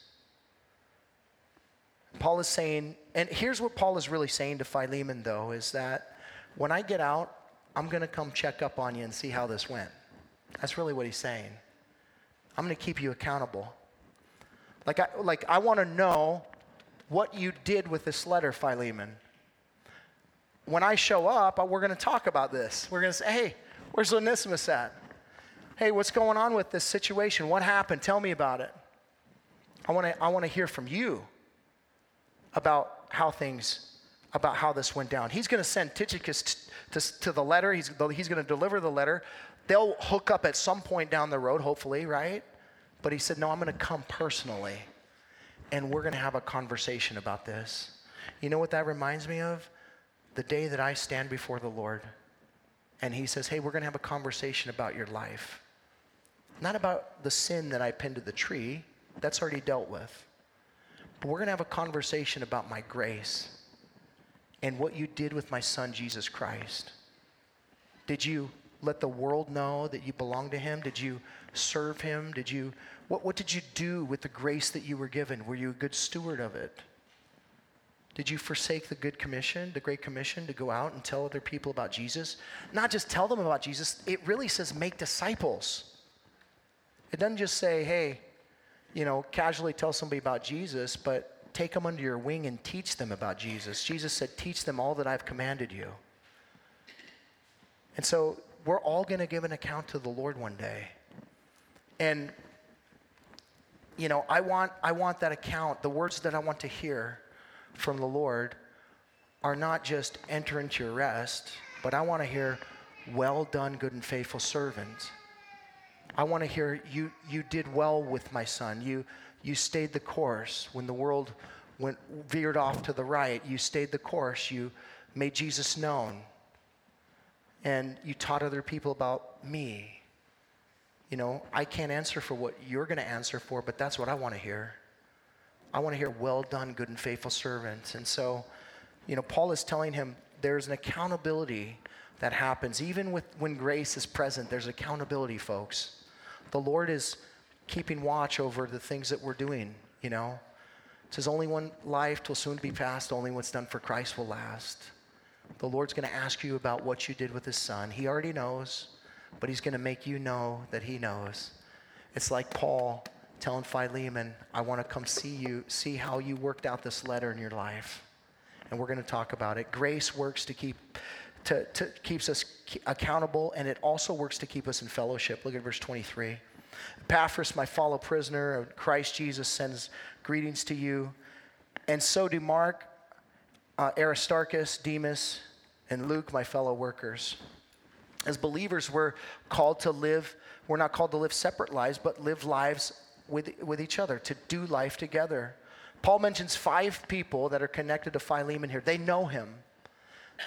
Paul is saying, and here's what Paul is really saying to Philemon, though, is that when I get out, I'm going to come check up on you and see how this went. That's really what he's saying. I'm going to keep you accountable. Like I, like I want to know what you did with this letter, Philemon. When I show up, uh, we're going to talk about this. We're going to say, hey, where's Onesimus at? Hey, what's going on with this situation? What happened? Tell me about it. I want to I want to hear from you about how things, about how this went down. He's going to send Tychicus to, to the letter. He's, he's going to deliver the letter. They'll hook up at some point down the road, hopefully, right? But he said, No, I'm going to come personally, and we're going to have a conversation about this. You know what that reminds me of? The day that I stand before the Lord, and he says, Hey, we're going to have a conversation about your life. Not about the sin that I pinned to the tree, that's already dealt with. But we're going to have a conversation about my grace and what you did with my son, Jesus Christ. Did you let the world know that you belong to him? Did you serve him? Did you, what, what did you do with the grace that you were given? Were you a good steward of it? Did you forsake the good commission, the great commission to go out and tell other people about Jesus? Not just tell them about Jesus, it really says make disciples. It doesn't just say, hey, you know, casually tell somebody about Jesus, but take them under your wing and teach them about Jesus. Jesus said, Teach them all that I've commanded you. And so we're all going to give an account to the Lord one day. And you know, I want I want that account, the words that I want to hear from the Lord are not just enter into your rest, but I want to hear well done good and faithful servant. I want to hear you you did well with my son. You you stayed the course when the world went veered off to the right. You stayed the course. You made Jesus known. And you taught other people about me. You know, I can't answer for what you're going to answer for, but that's what I want to hear. I want to hear, well done, good and faithful servant. And so, you know, Paul is telling him there's an accountability that happens. Even with, when grace is present, there's accountability, folks. The Lord is keeping watch over the things that we're doing, you know. It says, only one life will soon be passed, only what's done for Christ will last. The Lord's going to ask you about what you did with his son. He already knows, but he's going to make you know that he knows. It's like Paul telling Philemon, I want to come see you, see how you worked out this letter in your life. And we're going to talk about it. Grace works to keep to, to keeps us accountable, and it also works to keep us in fellowship. Look at verse 23. Epaphras, my fellow prisoner Christ Jesus, sends greetings to you. And so do Mark, uh, Aristarchus, Demas, and Luke, my fellow workers. As believers, we're called to live, we're not called to live separate lives, but live lives with, with each other, to do life together. Paul mentions five people that are connected to Philemon here. They know him.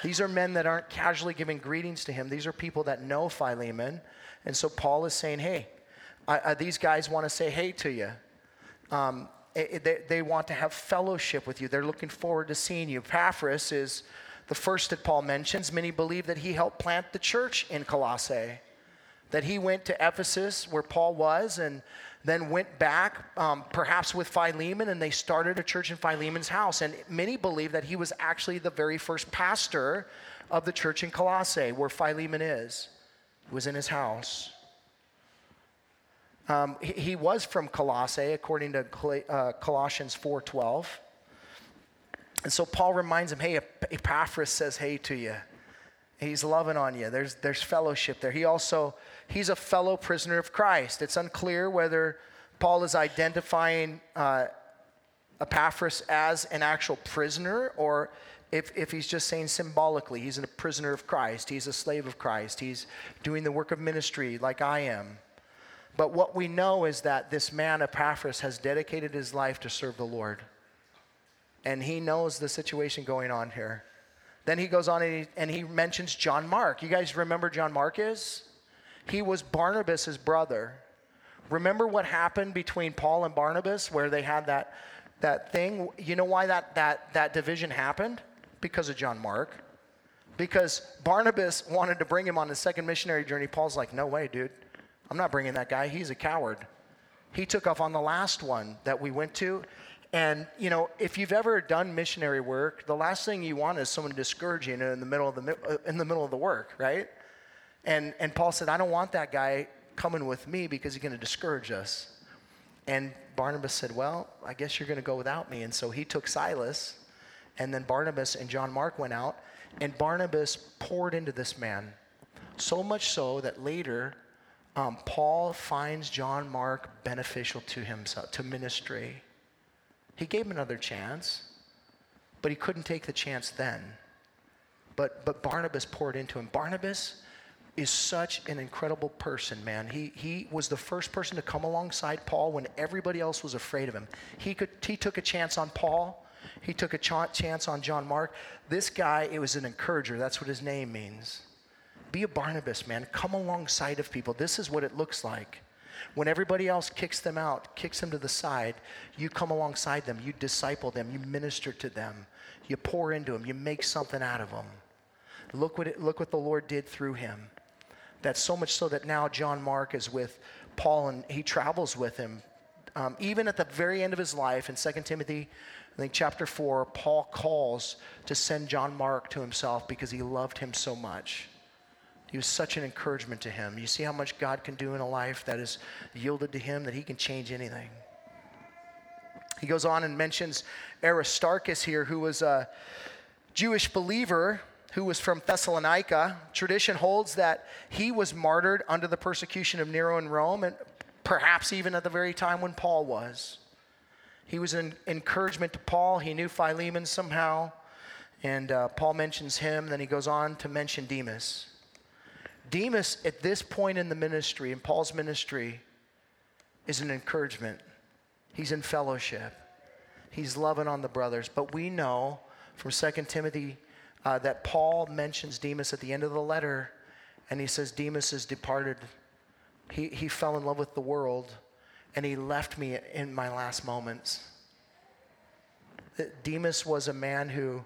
These are men that aren't casually giving greetings to him. These are people that know Philemon. And so Paul is saying, hey, I, I, these guys want to say hey to you. Um, it, they, they want to have fellowship with you. They're looking forward to seeing you. Epaphras is the first that Paul mentions. Many believe that he helped plant the church in Colossae, that he went to Ephesus, where Paul was, and then went back, um, perhaps with Philemon, and they started a church in Philemon's house. And many believe that he was actually the very first pastor of the church in Colossae, where Philemon is. He was in his house. Um, he, he, was from Colossae, according to uh, Colossians 4.12. And so Paul reminds him, hey, Epaphras says hey to you. He's loving on you. There's, there's fellowship there. He also, he's a fellow prisoner of Christ. It's unclear whether Paul is identifying uh, Epaphras as an actual prisoner or if, if he's just saying symbolically, he's a prisoner of Christ. He's a slave of Christ. He's doing the work of ministry like I am. But what we know is that this man, Epaphras, has dedicated his life to serve the Lord. And he knows the situation going on here. Then he goes on and he, and he mentions John Mark. You guys remember John Mark is? He was Barnabas' brother. Remember what happened between Paul and Barnabas where they had that, that thing? You know why that, that, that division happened? Because of John Mark. Because Barnabas wanted to bring him on his second missionary journey. Paul's like, no way, dude. I'm not bringing that guy. He's a coward. He took off on the last one that we went to. And, you know, if you've ever done missionary work, the last thing you want is someone discouraging in the middle of the, uh, in the, middle of the work, right? And, and Paul said, I don't want that guy coming with me because he's going to discourage us. And Barnabas said, Well, I guess you're going to go without me. And so he took Silas, and then Barnabas and John Mark went out, and Barnabas poured into this man. So much so that later um, Paul finds John Mark beneficial to himself, to ministry. He gave him another chance, but he couldn't take the chance then. But, but Barnabas poured into him. Barnabas is such an incredible person, man. He, he was the first person to come alongside Paul when everybody else was afraid of him. He, could, he took a chance on Paul, he took a ch- chance on John Mark. This guy, it was an encourager. That's what his name means. Be a Barnabas, man. Come alongside of people. This is what it looks like. When everybody else kicks them out, kicks them to the side, you come alongside them, you disciple them, you minister to them, you pour into them, you make something out of them. Look what, it, look what the Lord did through him. That's so much so that now John Mark is with Paul and he travels with him. Um, even at the very end of his life in 2 Timothy, I think chapter 4, Paul calls to send John Mark to himself because he loved him so much. He was such an encouragement to him. You see how much God can do in a life that is yielded to him, that he can change anything. He goes on and mentions Aristarchus here, who was a Jewish believer who was from Thessalonica. Tradition holds that he was martyred under the persecution of Nero in Rome, and perhaps even at the very time when Paul was. He was an encouragement to Paul. He knew Philemon somehow. And uh, Paul mentions him. Then he goes on to mention Demas. Demas, at this point in the ministry, in Paul's ministry, is an encouragement. He's in fellowship. He's loving on the brothers. But we know from 2 Timothy uh, that Paul mentions Demas at the end of the letter, and he says, Demas is departed. He, he fell in love with the world and he left me in my last moments. Demas was a man who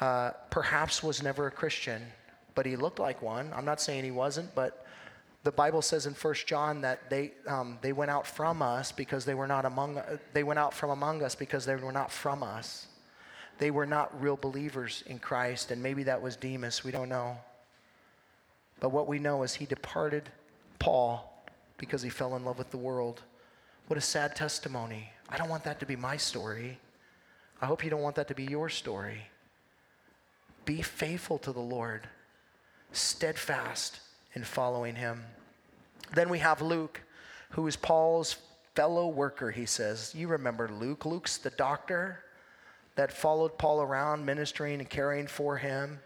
uh, perhaps was never a Christian, but he looked like one. I'm not saying he wasn't, but the Bible says in 1 John that they, um, they went out from us because they were not among, they went out from among us because they were not from us. They were not real believers in Christ, and maybe that was Demas. We don't know. But what we know is he departed Paul because he fell in love with the world. What a sad testimony. I don't want that to be my story. I hope you don't want that to be your story. Be faithful to the Lord, steadfast in following him. Then we have Luke, who is Paul's fellow worker, he says. You remember Luke. Luke's the doctor that followed Paul around, ministering and caring for him.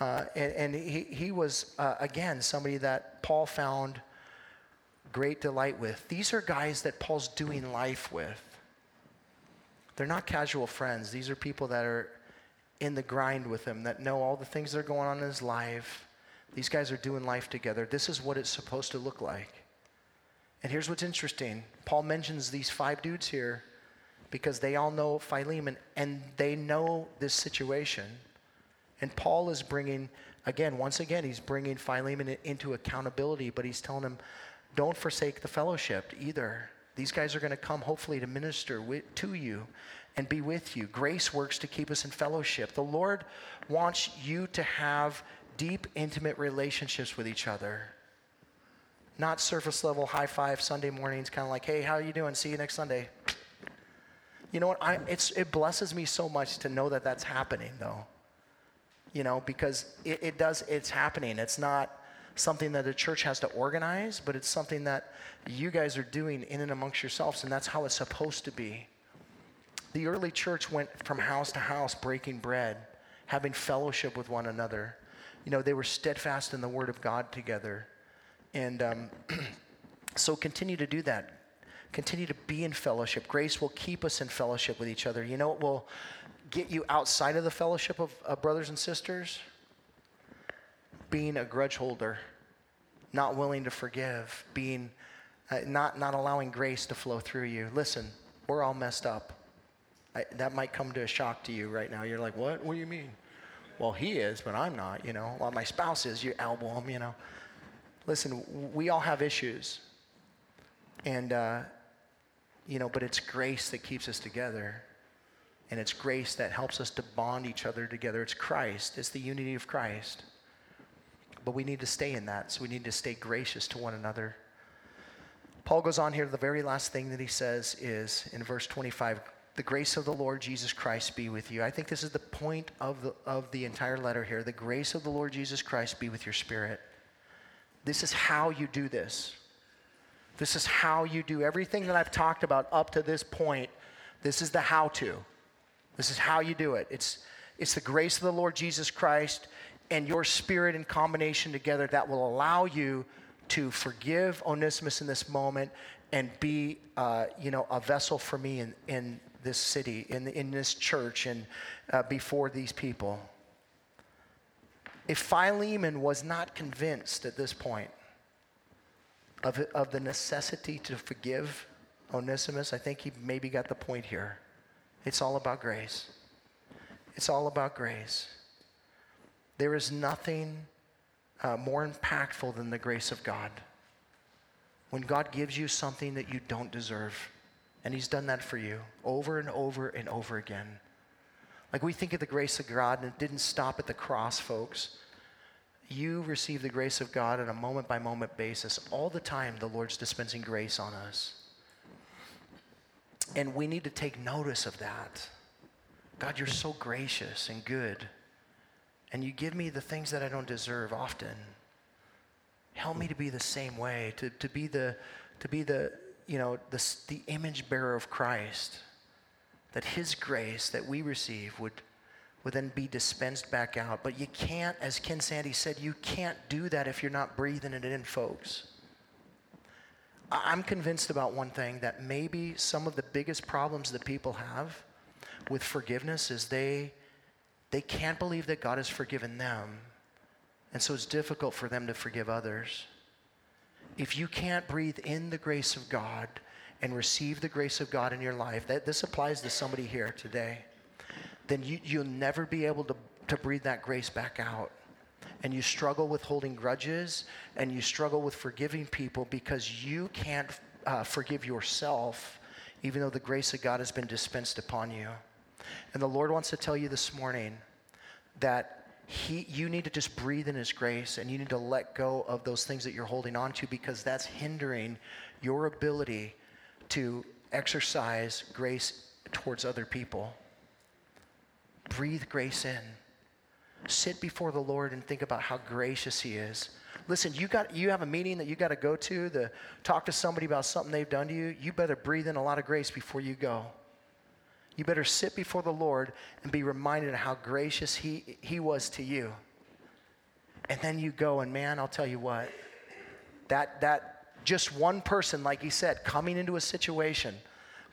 Uh, and, and he, he was, uh, again, somebody that Paul found great delight with. These are guys that Paul's doing life with. They're not casual friends. These are people that are in the grind with him, that know all the things that are going on in his life. These guys are doing life together. This is what it's supposed to look like. And here's what's interesting Paul mentions these five dudes here because they all know Philemon and they know this situation. And Paul is bringing, again, once again, he's bringing Philemon into accountability, but he's telling him, don't forsake the fellowship either. These guys are going to come hopefully to minister to you and be with you. Grace works to keep us in fellowship. The Lord wants you to have deep, intimate relationships with each other. Not surface level high five Sunday mornings, kind of like, hey, how are you doing? See you next Sunday. You know what? I, it blesses me so much to know that that's happening, though. You know, because it, it does, it's happening. It's not something that the church has to organize, but it's something that you guys are doing in and amongst yourselves, and that's how it's supposed to be. The early church went from house to house breaking bread, having fellowship with one another. You know, they were steadfast in the Word of God together. And um, so continue to do that. Continue to be in fellowship. Grace will keep us in fellowship with each other. You know what will get you outside of the fellowship of, of brothers and sisters? being a grudge holder, not willing to forgive, being uh, not, not allowing grace to flow through you. Listen, we're all messed up. I, that might come to a shock to you right now. You're like, what? What do you mean? Well, he is, but I'm not, you know. Well, my spouse is, you elbow him, you know. Listen, we all have issues. And, uh, you know, but it's grace that keeps us together. And it's grace that helps us to bond each other together. It's Christ, it's the unity of Christ. But we need to stay in that. So we need to stay gracious to one another. Paul goes on here, the very last thing that he says is in verse 25 the grace of the Lord Jesus Christ be with you. I think this is the point of the, of the entire letter here. The grace of the Lord Jesus Christ be with your spirit. This is how you do this. This is how you do everything that I've talked about up to this point. This is the how to. This is how you do it. It's, it's the grace of the Lord Jesus Christ and your spirit in combination together that will allow you to forgive Onesimus in this moment and be, uh, you know, a vessel for me in, in this city, in, in this church, and uh, before these people. If Philemon was not convinced at this point of, of the necessity to forgive Onesimus, I think he maybe got the point here. It's all about grace. It's all about grace. There is nothing uh, more impactful than the grace of God. When God gives you something that you don't deserve, and He's done that for you over and over and over again. Like we think of the grace of God, and it didn't stop at the cross, folks. You receive the grace of God on a moment by moment basis. All the time, the Lord's dispensing grace on us. And we need to take notice of that. God, you're so gracious and good. And you give me the things that I don't deserve often. Help me to be the same way, to, to be the, to be the, you know, the, the image bearer of Christ. That his grace that we receive would, would then be dispensed back out. But you can't, as Ken Sande said, you can't do that if you're not breathing it in, folks. I'm convinced about one thing that maybe some of the biggest problems that people have with forgiveness is they they can't believe that God has forgiven them. And so it's difficult for them to forgive others. If you can't breathe in the grace of God and receive the grace of God in your life, that this applies to somebody here today, then you, you'll never be able to, to breathe that grace back out and you struggle with holding grudges and you struggle with forgiving people because you can't uh, forgive yourself, even though the grace of God has been dispensed upon you. And the Lord wants to tell you this morning that he, you need to just breathe in His grace and you need to let go of those things that you're holding on to because that's hindering your ability to exercise grace towards other people. Breathe grace in sit before the Lord and think about how gracious He is. Listen, you got you have a meeting that you got to go to to talk to somebody about something they've done to you. You better breathe in a lot of grace before you go. You better sit before the Lord and be reminded of how gracious He He was to you. And then you go and man, I'll tell you what. That that just one person, like he said, coming into a situation,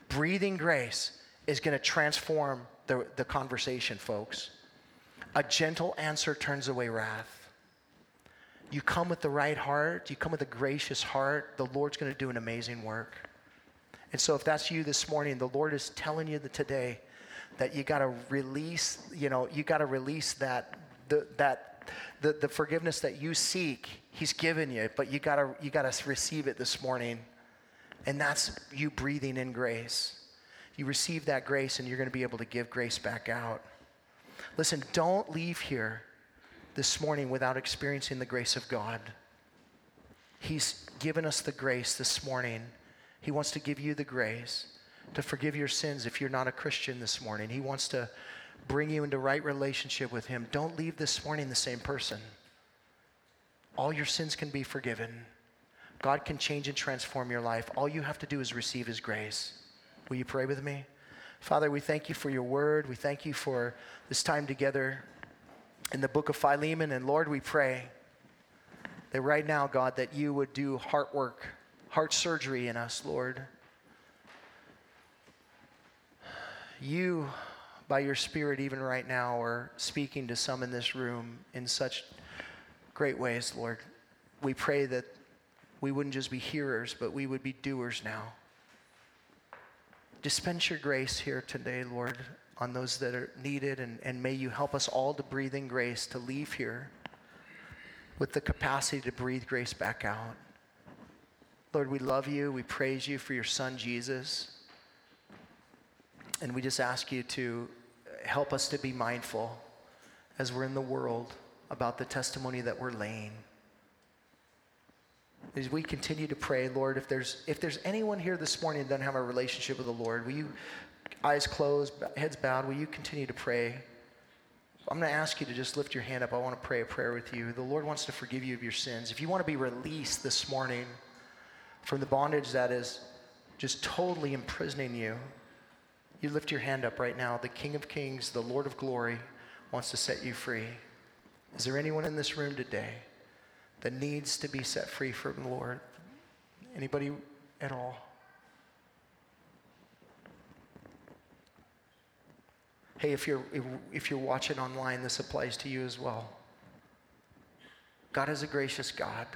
breathing grace is going to transform the, the conversation, folks. A gentle answer turns away wrath. You come with the right heart, you come with a gracious heart, the Lord's going to do an amazing work. And so, if that's you this morning, the Lord is telling you that today that you got to release, you know, you got to release that, the, that, the, the forgiveness that you seek. He's given you, but you got to, you got to receive it this morning. And that's you breathing in grace. You receive that grace, and you're going to be able to give grace back out. Listen, don't leave here this morning without experiencing the grace of God. He's given us the grace this morning. He wants to give you the grace to forgive your sins if you're not a Christian this morning. He wants to bring you into right relationship with Him. Don't leave this morning the same person. All your sins can be forgiven. God can change and transform your life. All you have to do is receive His grace. Will you pray with me? Father, we thank you for your word. We thank you for this time together in the book of Philemon. And Lord, we pray that right now, God, that you would do heart work, heart surgery in us, Lord. You, by your Spirit, even right now, are speaking to some in this room in such great ways, Lord. We pray that we wouldn't just be hearers, but we would be doers now. Dispense your grace here today, Lord, on those that are needed, and, and may you help us all to breathe in grace, to leave here with the capacity to breathe grace back out. Lord, we love you. We praise you for your son, Jesus. And we just ask you to help us to be mindful as we're in the world about the testimony that we're laying. As we continue to pray, Lord, if there's if there's anyone here this morning that doesn't have a relationship with the Lord, will you, eyes closed, heads bowed, will you continue to pray? I'm going to ask you to just lift your hand up. I want to pray a prayer with you. The Lord wants to forgive you of your sins. If you want to be released this morning from the bondage that is just totally imprisoning you, you lift your hand up right now. The King of Kings, the Lord of Glory, wants to set you free. Is there anyone in this room today? that needs to be set free from the Lord? Anybody at all? Hey, if you're, if you're watching online, this applies to you as well. God is a gracious God,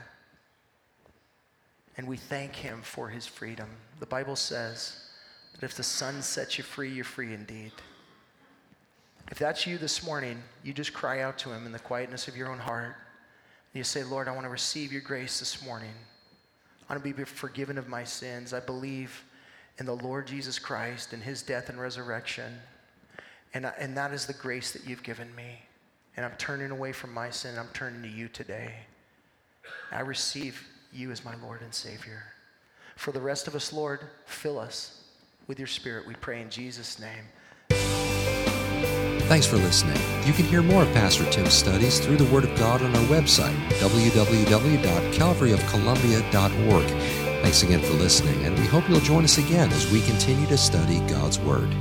and we thank Him for His freedom. The Bible says that if the Son sets you free, you're free indeed. If that's you this morning, you just cry out to Him in the quietness of your own heart. You say, Lord, I want to receive your grace this morning. I want to be forgiven of my sins. I believe in the Lord Jesus Christ and his death and resurrection. And, and that is the grace that you've given me. And I'm turning away from my sin. I'm turning to you today. I receive you as my Lord and Savior. For the rest of us, Lord, fill us. with your spirit. We pray in Jesus' name. Thanks for listening. You can hear more of Pastor Tim's studies through the Word of God on our website, www.calvaryofcolumbia.org. Thanks again for listening, and we hope you'll join us again as we continue to study God's Word.